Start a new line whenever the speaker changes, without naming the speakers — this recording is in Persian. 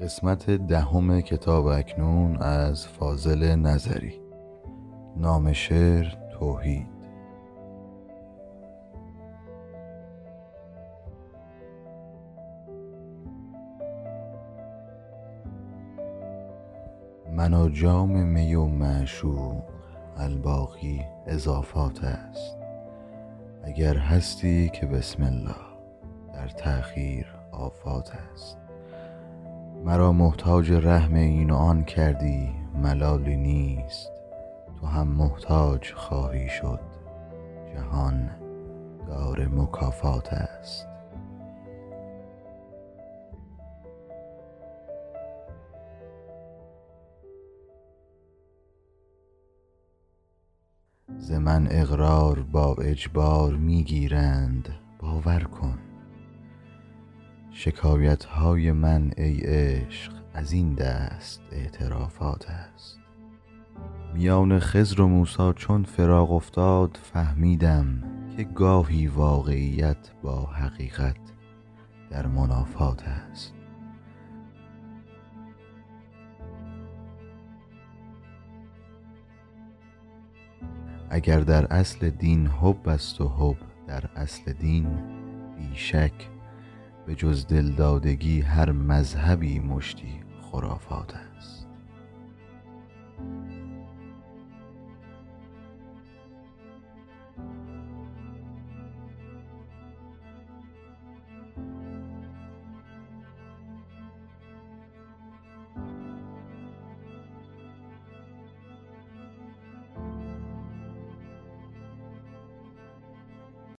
قسمت دهم کتاب اکنون از فاضل نظری. نام شعر توحید. من و جام می و معشوق الباقی اضافات است. اگر هستی که بسم الله در تأخیر آفات است. مرا محتاج رحم این و آن کردی ملالی نیست. تو هم محتاج خواهی شد. جهان دار مکافات است. ز من اقرار با اجبار می گیرند باور کن. شکایت های من ای عشق از این دست اعترافات است. میان خضر و موسی چون فراق افتاد فهمیدم که گاهی واقعیت با حقیقت در منافات است. اگر در اصل دین حب است و حب در اصل دین بی شک به جز دلدادگی هر مذهبی مشتی خرافات است.